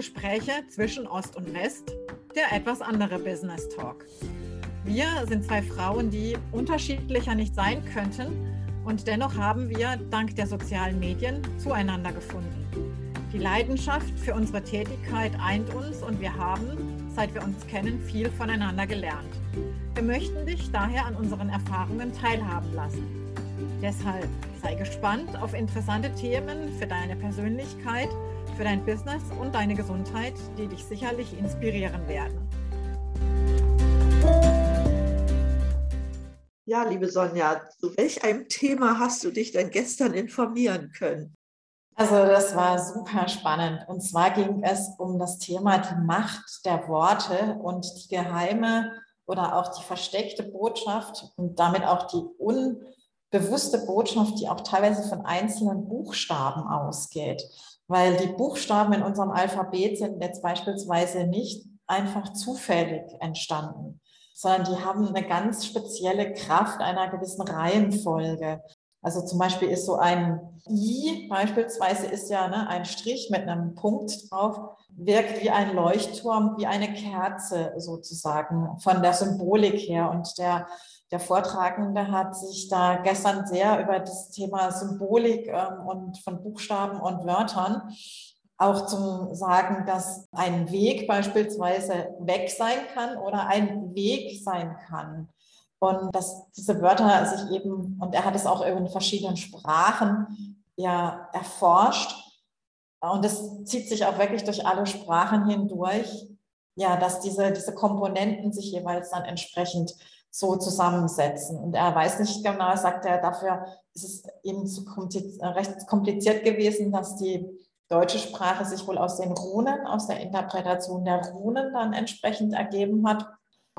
Gespräche zwischen Ost und West, der etwas andere Business Talk. Wir sind zwei Frauen, die unterschiedlicher nicht sein könnten und dennoch haben wir dank der sozialen Medien zueinander gefunden. Die Leidenschaft für unsere Tätigkeit eint uns und wir haben, seit wir uns kennen, viel voneinander gelernt. Wir möchten dich daher an unseren Erfahrungen teilhaben lassen. Deshalb sei gespannt auf interessante Themen für deine Persönlichkeit, für dein Business und deine Gesundheit, die dich sicherlich inspirieren werden. Ja, liebe Sonja, zu welch einem Thema hast du dich denn gestern informieren können? Also das war super spannend. Und zwar ging es um das Thema die Macht der Worte und die geheime oder auch die versteckte Botschaft und damit auch die unbewusste Botschaft, die auch teilweise von einzelnen Buchstaben ausgeht. Weil die Buchstaben in unserem Alphabet sind jetzt beispielsweise nicht einfach zufällig entstanden, sondern die haben eine ganz spezielle Kraft einer gewissen Reihenfolge. Also zum Beispiel ist so ein I beispielsweise ist ja ne, ein Strich mit einem Punkt drauf, wirkt wie ein Leuchtturm, wie eine Kerze sozusagen von der Symbolik her. Und der, der Vortragende hat sich da gestern sehr über das Thema Symbolik ähm, und von Buchstaben und Wörtern auch zum Sagen, dass ein Weg beispielsweise weg sein kann oder ein Weg sein kann. Und dass diese Wörter sich eben, und er hat es auch in verschiedenen Sprachen ja erforscht. Und es zieht sich auch wirklich durch alle Sprachen hindurch, ja, dass diese, diese Komponenten sich jeweils dann entsprechend so zusammensetzen. Und er weiß nicht genau, sagt er, dafür ist es ihm zu kompliziert, recht kompliziert gewesen, dass die deutsche Sprache sich wohl aus den Runen, aus der Interpretation der Runen dann entsprechend ergeben hat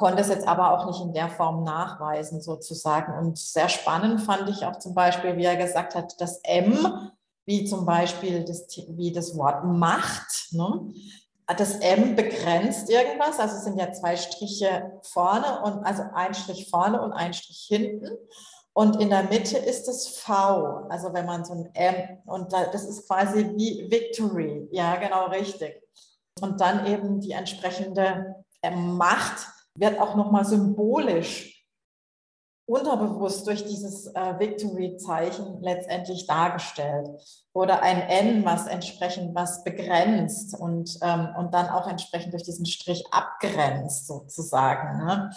konnte es jetzt aber auch nicht in der Form nachweisen sozusagen. Und sehr spannend fand ich auch zum Beispiel, wie er gesagt hat, das M, wie zum Beispiel das, wie das Wort Macht. Ne? Das M begrenzt irgendwas, also es sind ja zwei Striche vorne und also ein Strich vorne und ein Strich hinten. Und in der Mitte ist das V, also wenn man so ein M, und das ist quasi wie Victory, ja, genau richtig. Und dann eben die entsprechende Macht, wird auch nochmal symbolisch unterbewusst durch dieses äh, Victory-Zeichen letztendlich dargestellt. Oder ein N, was entsprechend was begrenzt und, ähm, und dann auch entsprechend durch diesen Strich abgrenzt sozusagen. Ne?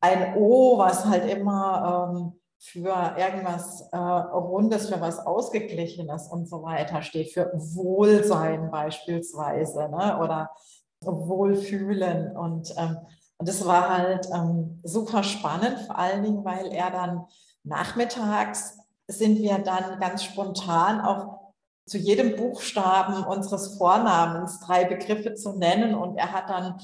Ein O, was halt immer ähm, für irgendwas äh, Rundes, für was Ausgeglichenes und so weiter steht, für Wohlsein beispielsweise ne? oder Wohlfühlen und ähm, und das war halt ähm, super spannend, vor allen Dingen, weil er dann nachmittags sind wir dann ganz spontan auch zu jedem Buchstaben unseres Vornamens drei Begriffe zu nennen. Und er hat dann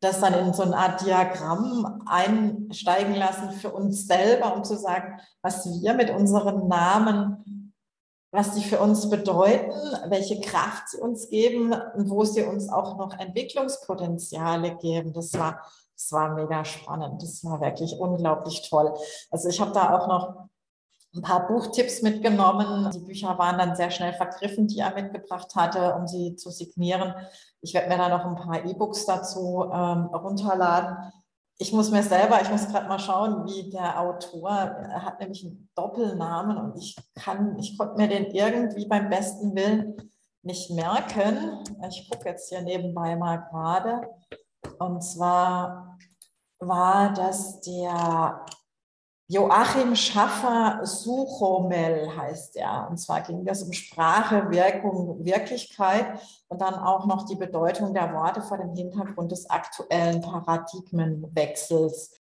das dann in so eine Art Diagramm einsteigen lassen für uns selber, um zu sagen, was wir mit unseren Namen, was die für uns bedeuten, welche Kraft sie uns geben und wo sie uns auch noch Entwicklungspotenziale geben. Das war das war mega spannend. Das war wirklich unglaublich toll. Also ich habe da auch noch ein paar Buchtipps mitgenommen. Die Bücher waren dann sehr schnell vergriffen, die er mitgebracht hatte, um sie zu signieren. Ich werde mir da noch ein paar E-Books dazu ähm, runterladen. Ich muss mir selber, ich muss gerade mal schauen, wie der Autor, er hat nämlich einen Doppelnamen und ich kann, ich konnte mir den irgendwie beim besten Willen nicht merken. Ich gucke jetzt hier nebenbei mal gerade. Und zwar war das der Joachim Schaffer Suchomel heißt er. Und zwar ging das um Sprache, Wirkung, Wirklichkeit und dann auch noch die Bedeutung der Worte vor dem Hintergrund des aktuellen Paradigmenwechsels.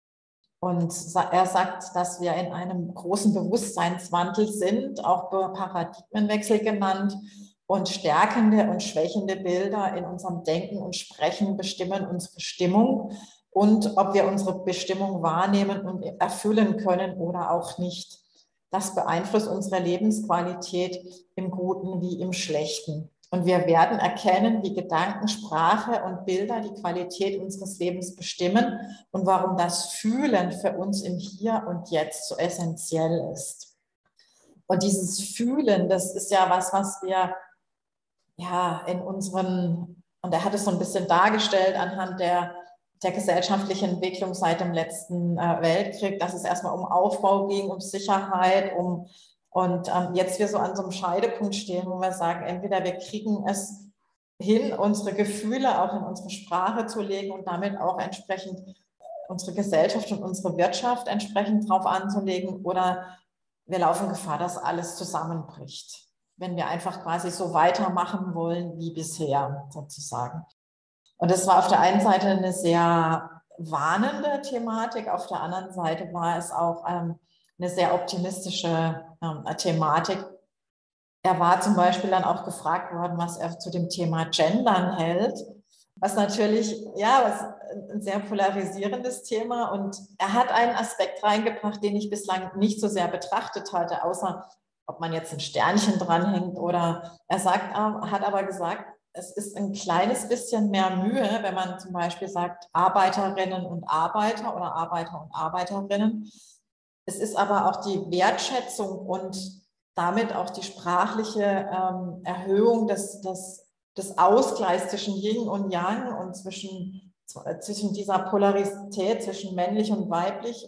Und er sagt, dass wir in einem großen Bewusstseinswandel sind, auch Paradigmenwechsel genannt. Und stärkende und schwächende Bilder in unserem Denken und Sprechen bestimmen unsere Stimmung und ob wir unsere Bestimmung wahrnehmen und erfüllen können oder auch nicht. Das beeinflusst unsere Lebensqualität im Guten wie im Schlechten. Und wir werden erkennen, wie Gedanken, Sprache und Bilder die Qualität unseres Lebens bestimmen und warum das Fühlen für uns im Hier und Jetzt so essentiell ist. Und dieses Fühlen, das ist ja was, was wir ja, in unseren Und er hat es so ein bisschen dargestellt anhand der, der gesellschaftlichen Entwicklung seit dem letzten äh, Weltkrieg, dass es erstmal um Aufbau ging, um Sicherheit, um und ähm, jetzt wir so an so einem Scheidepunkt stehen, wo wir sagen, entweder wir kriegen es hin, unsere Gefühle auch in unsere Sprache zu legen und damit auch entsprechend unsere Gesellschaft und unsere Wirtschaft entsprechend drauf anzulegen oder wir laufen Gefahr, dass alles zusammenbricht, wenn wir einfach quasi so weitermachen wollen wie bisher sozusagen. Und das war auf der einen Seite eine sehr warnende Thematik, auf der anderen Seite war es auch ähm, eine sehr optimistische ähm, Thematik. Er war zum Beispiel dann auch gefragt worden, was er zu dem Thema Gendern hält was natürlich, ja, was ein sehr polarisierendes Thema. Und er hat einen Aspekt reingebracht, den ich bislang nicht so sehr betrachtet hatte, außer ob man jetzt ein Sternchen dranhängt oder er sagt, hat aber gesagt, es ist ein kleines bisschen mehr Mühe, wenn man zum Beispiel sagt Arbeiterinnen und Arbeiter oder Arbeiter und Arbeiterinnen. Es ist aber auch die Wertschätzung und damit auch die sprachliche ähm, Erhöhung des, des des Ausgleichs zwischen Yin und Yang und zwischen, zwischen dieser Polarität zwischen männlich und weiblich.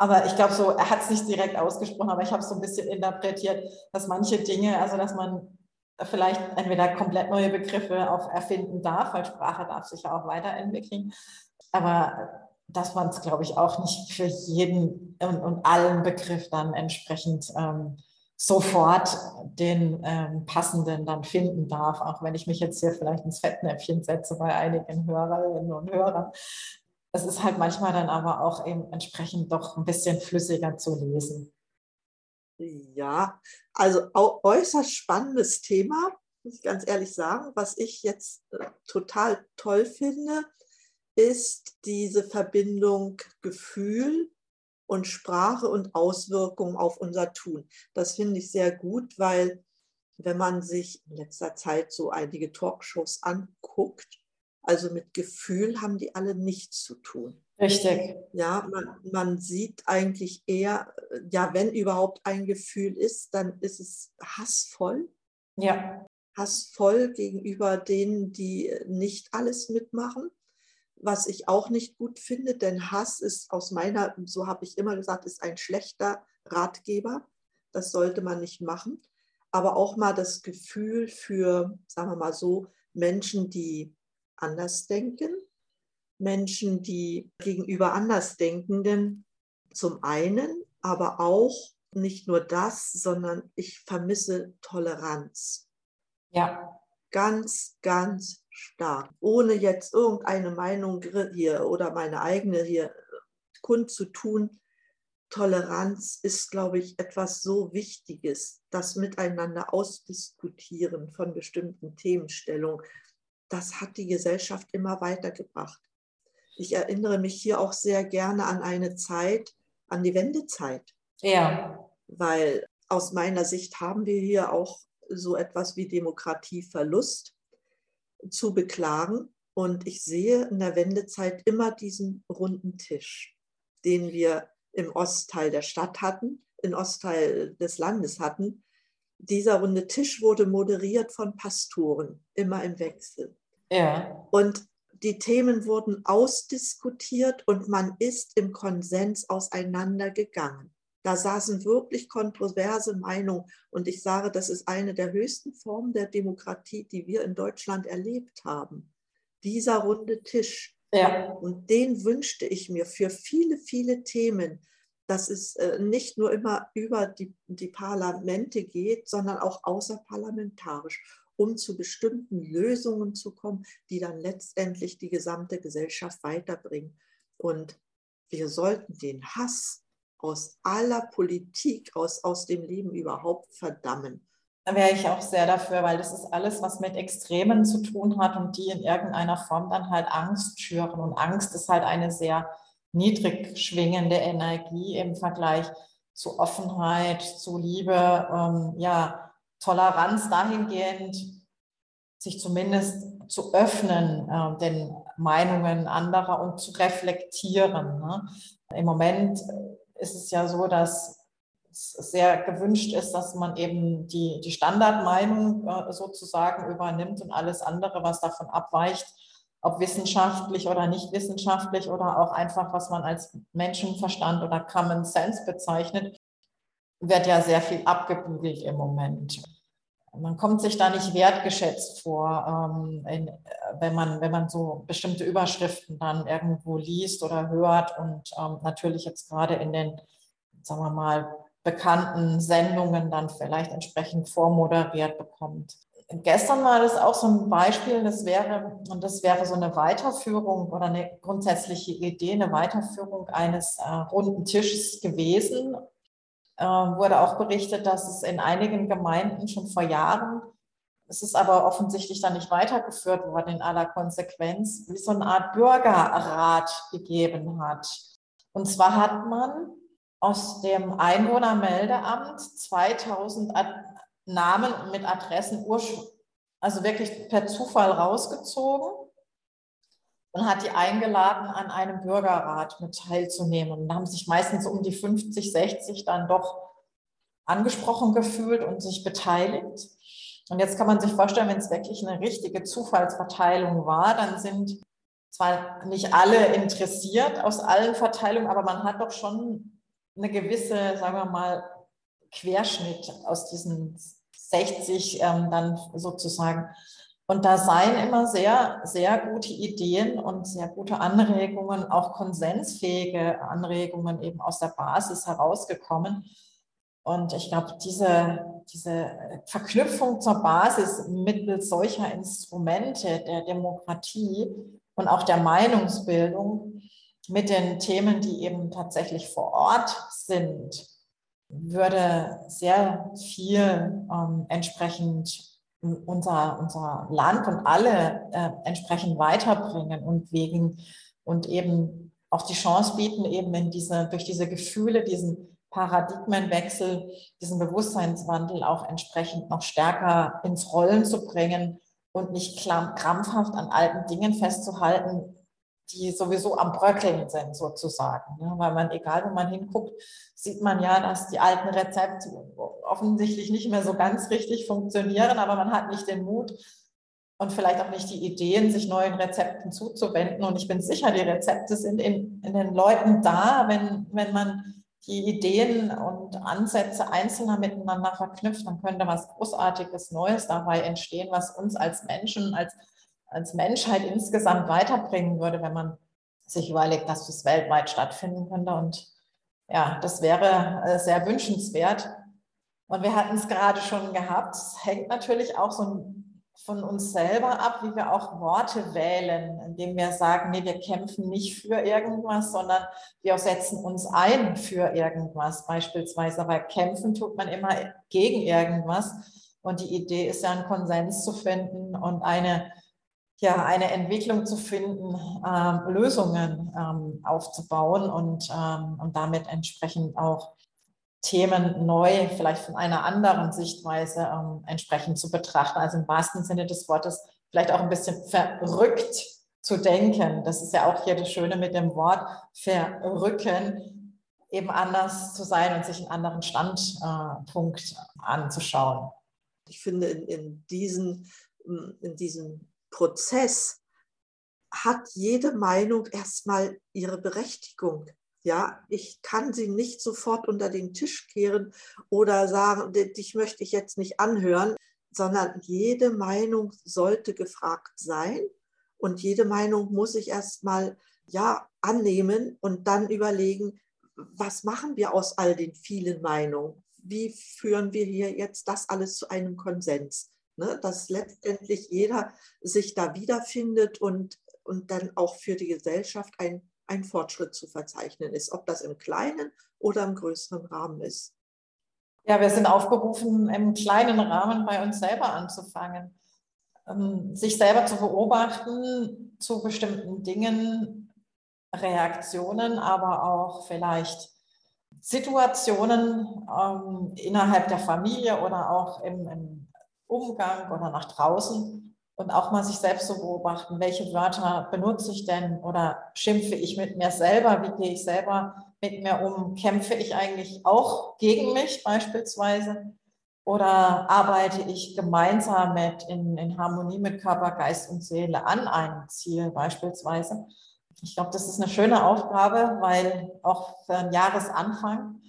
Aber ich glaube so, er hat es nicht direkt ausgesprochen, aber ich habe es so ein bisschen interpretiert, dass manche Dinge, also dass man vielleicht entweder komplett neue Begriffe auch erfinden darf, weil Sprache darf sich ja auch weiterentwickeln. Aber dass man es, glaube ich, auch nicht für jeden und, und allen Begriff dann entsprechend ähm, sofort den ähm, passenden dann finden darf, auch wenn ich mich jetzt hier vielleicht ins Fettnäpfchen setze bei einigen Hörerinnen und Hörern. Es ist halt manchmal dann aber auch eben entsprechend doch ein bisschen flüssiger zu lesen. Ja, also äußerst spannendes Thema, muss ich ganz ehrlich sagen. Was ich jetzt äh, total toll finde, ist diese Verbindung Gefühl und Sprache und Auswirkungen auf unser Tun. Das finde ich sehr gut, weil wenn man sich in letzter Zeit so einige Talkshows anguckt, also mit Gefühl haben die alle nichts zu tun. Richtig. Ja, man, man sieht eigentlich eher, ja, wenn überhaupt ein Gefühl ist, dann ist es hassvoll. Ja. Hassvoll gegenüber denen, die nicht alles mitmachen was ich auch nicht gut finde, denn Hass ist aus meiner, so habe ich immer gesagt, ist ein schlechter Ratgeber. Das sollte man nicht machen. Aber auch mal das Gefühl für, sagen wir mal so, Menschen, die anders denken, Menschen, die gegenüber Andersdenkenden zum einen, aber auch nicht nur das, sondern ich vermisse Toleranz. Ja. Ganz, ganz stark, ohne jetzt irgendeine Meinung hier oder meine eigene hier kundzutun. Toleranz ist, glaube ich, etwas so Wichtiges, das Miteinander ausdiskutieren von bestimmten Themenstellungen. Das hat die Gesellschaft immer weitergebracht. Ich erinnere mich hier auch sehr gerne an eine Zeit, an die Wendezeit. Ja. Weil aus meiner Sicht haben wir hier auch so etwas wie Demokratieverlust zu beklagen. Und ich sehe in der Wendezeit immer diesen runden Tisch, den wir im Ostteil der Stadt hatten, im Ostteil des Landes hatten. Dieser runde Tisch wurde moderiert von Pastoren, immer im Wechsel. Ja. Und die Themen wurden ausdiskutiert und man ist im Konsens auseinandergegangen. Da saßen wirklich kontroverse Meinungen. Und ich sage, das ist eine der höchsten Formen der Demokratie, die wir in Deutschland erlebt haben. Dieser runde Tisch. Ja. Und den wünschte ich mir für viele, viele Themen, dass es äh, nicht nur immer über die, die Parlamente geht, sondern auch außerparlamentarisch, um zu bestimmten Lösungen zu kommen, die dann letztendlich die gesamte Gesellschaft weiterbringen. Und wir sollten den Hass aus aller Politik, aus, aus dem Leben überhaupt verdammen. Da wäre ich auch sehr dafür, weil das ist alles, was mit Extremen zu tun hat und die in irgendeiner Form dann halt Angst schüren. Und Angst ist halt eine sehr niedrig schwingende Energie im Vergleich zu Offenheit, zu Liebe, ähm, ja, Toleranz dahingehend, sich zumindest zu öffnen äh, den Meinungen anderer und zu reflektieren. Ne? Im Moment ist es ja so, dass sehr gewünscht ist, dass man eben die, die Standardmeinung äh, sozusagen übernimmt und alles andere, was davon abweicht, ob wissenschaftlich oder nicht wissenschaftlich oder auch einfach, was man als Menschenverstand oder Common Sense bezeichnet, wird ja sehr viel abgebügelt im Moment. Man kommt sich da nicht wertgeschätzt vor, ähm, in, wenn, man, wenn man so bestimmte Überschriften dann irgendwo liest oder hört und ähm, natürlich jetzt gerade in den, sagen wir mal, bekannten Sendungen dann vielleicht entsprechend vormoderiert bekommt. Gestern war das auch so ein Beispiel, das wäre, und das wäre so eine Weiterführung oder eine grundsätzliche Idee, eine Weiterführung eines äh, runden Tisches gewesen. Äh, wurde auch berichtet, dass es in einigen Gemeinden schon vor Jahren, es ist aber offensichtlich dann nicht weitergeführt worden in aller Konsequenz, wie so eine Art Bürgerrat gegeben hat. Und zwar hat man aus dem Einwohnermeldeamt 2000 Namen mit Adressen also wirklich per Zufall rausgezogen und hat die eingeladen, an einem Bürgerrat mit teilzunehmen. Und haben sich meistens um die 50, 60 dann doch angesprochen gefühlt und sich beteiligt. Und jetzt kann man sich vorstellen, wenn es wirklich eine richtige Zufallsverteilung war, dann sind zwar nicht alle interessiert aus allen Verteilungen, aber man hat doch schon eine gewisse, sagen wir mal, Querschnitt aus diesen 60 ähm, dann sozusagen. Und da seien immer sehr, sehr gute Ideen und sehr gute Anregungen, auch konsensfähige Anregungen eben aus der Basis herausgekommen. Und ich glaube, diese, diese Verknüpfung zur Basis mittels solcher Instrumente der Demokratie und auch der Meinungsbildung mit den Themen, die eben tatsächlich vor Ort sind, würde sehr viel ähm, entsprechend unser, unser Land und alle äh, entsprechend weiterbringen und wegen und eben auch die Chance bieten, eben in diese, durch diese Gefühle, diesen Paradigmenwechsel, diesen Bewusstseinswandel auch entsprechend noch stärker ins Rollen zu bringen und nicht krampfhaft an alten Dingen festzuhalten, die sowieso am Bröckeln sind sozusagen. Ne? Weil man, egal wo man hinguckt, sieht man ja, dass die alten Rezepte offensichtlich nicht mehr so ganz richtig funktionieren, aber man hat nicht den Mut und vielleicht auch nicht die Ideen, sich neuen Rezepten zuzuwenden. Und ich bin sicher, die Rezepte sind in, in den Leuten da, wenn, wenn man die Ideen und Ansätze einzelner miteinander verknüpft, dann könnte was Großartiges Neues dabei entstehen, was uns als Menschen, als als Menschheit insgesamt weiterbringen würde, wenn man sich überlegt, dass das weltweit stattfinden könnte. Und ja, das wäre äh, sehr wünschenswert. Und wir hatten es gerade schon gehabt. Es hängt natürlich auch so von uns selber ab, wie wir auch Worte wählen, indem wir sagen, nee, wir kämpfen nicht für irgendwas, sondern wir setzen uns ein für irgendwas beispielsweise. Weil kämpfen tut man immer gegen irgendwas. Und die Idee ist ja, einen Konsens zu finden und eine ja, eine Entwicklung zu finden, ähm, Lösungen ähm, aufzubauen und, ähm, und damit entsprechend auch Themen neu, vielleicht von einer anderen Sichtweise ähm, entsprechend zu betrachten. Also im wahrsten Sinne des Wortes vielleicht auch ein bisschen verrückt zu denken. Das ist ja auch hier das Schöne mit dem Wort verrücken, eben anders zu sein und sich einen anderen Standpunkt äh, anzuschauen. Ich finde, in, in diesen in diesem Prozess hat jede Meinung erstmal ihre Berechtigung. Ja, ich kann sie nicht sofort unter den Tisch kehren oder sagen, dich möchte ich jetzt nicht anhören, sondern jede Meinung sollte gefragt sein und jede Meinung muss ich erstmal ja annehmen und dann überlegen, was machen wir aus all den vielen Meinungen? Wie führen wir hier jetzt das alles zu einem Konsens? Ne, dass letztendlich jeder sich da wiederfindet und, und dann auch für die Gesellschaft ein, ein Fortschritt zu verzeichnen ist, ob das im kleinen oder im größeren Rahmen ist. Ja, wir sind aufgerufen, im kleinen Rahmen bei uns selber anzufangen, ähm, sich selber zu beobachten zu bestimmten Dingen, Reaktionen, aber auch vielleicht Situationen ähm, innerhalb der Familie oder auch im, im Umgang oder nach draußen und auch mal sich selbst zu so beobachten, welche Wörter benutze ich denn oder schimpfe ich mit mir selber, wie gehe ich selber mit mir um? Kämpfe ich eigentlich auch gegen mich beispielsweise? Oder arbeite ich gemeinsam mit in, in Harmonie mit Körper, Geist und Seele an einem Ziel beispielsweise? Ich glaube, das ist eine schöne Aufgabe, weil auch für einen Jahresanfang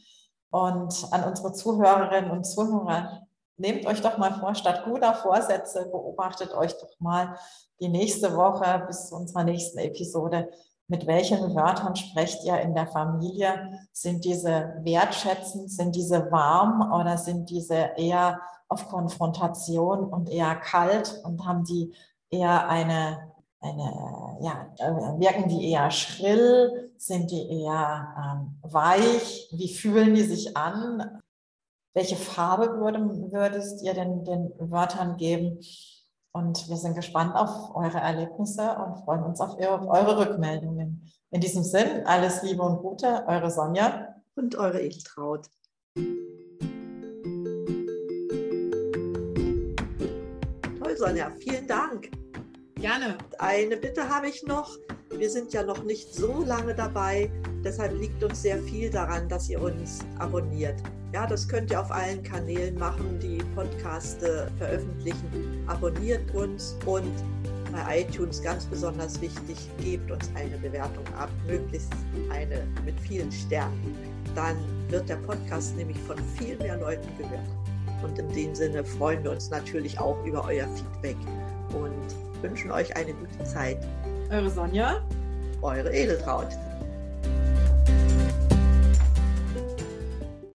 und an unsere Zuhörerinnen und Zuhörer, nehmt euch doch mal vor, statt guter Vorsätze, beobachtet euch doch mal die nächste Woche bis zu unserer nächsten Episode, mit welchen Wörtern sprecht ihr in der Familie? Sind diese wertschätzend, sind diese warm oder sind diese eher auf Konfrontation und eher kalt und haben die eher eine, eine ja, wirken die eher schrill? Sind die eher ähm, weich? Wie fühlen die sich an? Welche Farbe würdest ihr denn den Wörtern geben? Und wir sind gespannt auf eure Erlebnisse und freuen uns auf eure Rückmeldungen. In diesem Sinn, alles Liebe und Gute, eure Sonja. Und eure Edeltraut. Toll, Sonja, vielen Dank. Gerne. Eine Bitte habe ich noch. Wir sind ja noch nicht so lange dabei. Deshalb liegt uns sehr viel daran, dass ihr uns abonniert. Ja, das könnt ihr auf allen Kanälen machen, die Podcaste veröffentlichen. Abonniert uns und bei iTunes ganz besonders wichtig, gebt uns eine Bewertung ab, möglichst eine mit vielen Sternen. Dann wird der Podcast nämlich von viel mehr Leuten gehört. Und in dem Sinne freuen wir uns natürlich auch über euer Feedback und wünschen euch eine gute Zeit. Eure Sonja. Eure Edeltraut.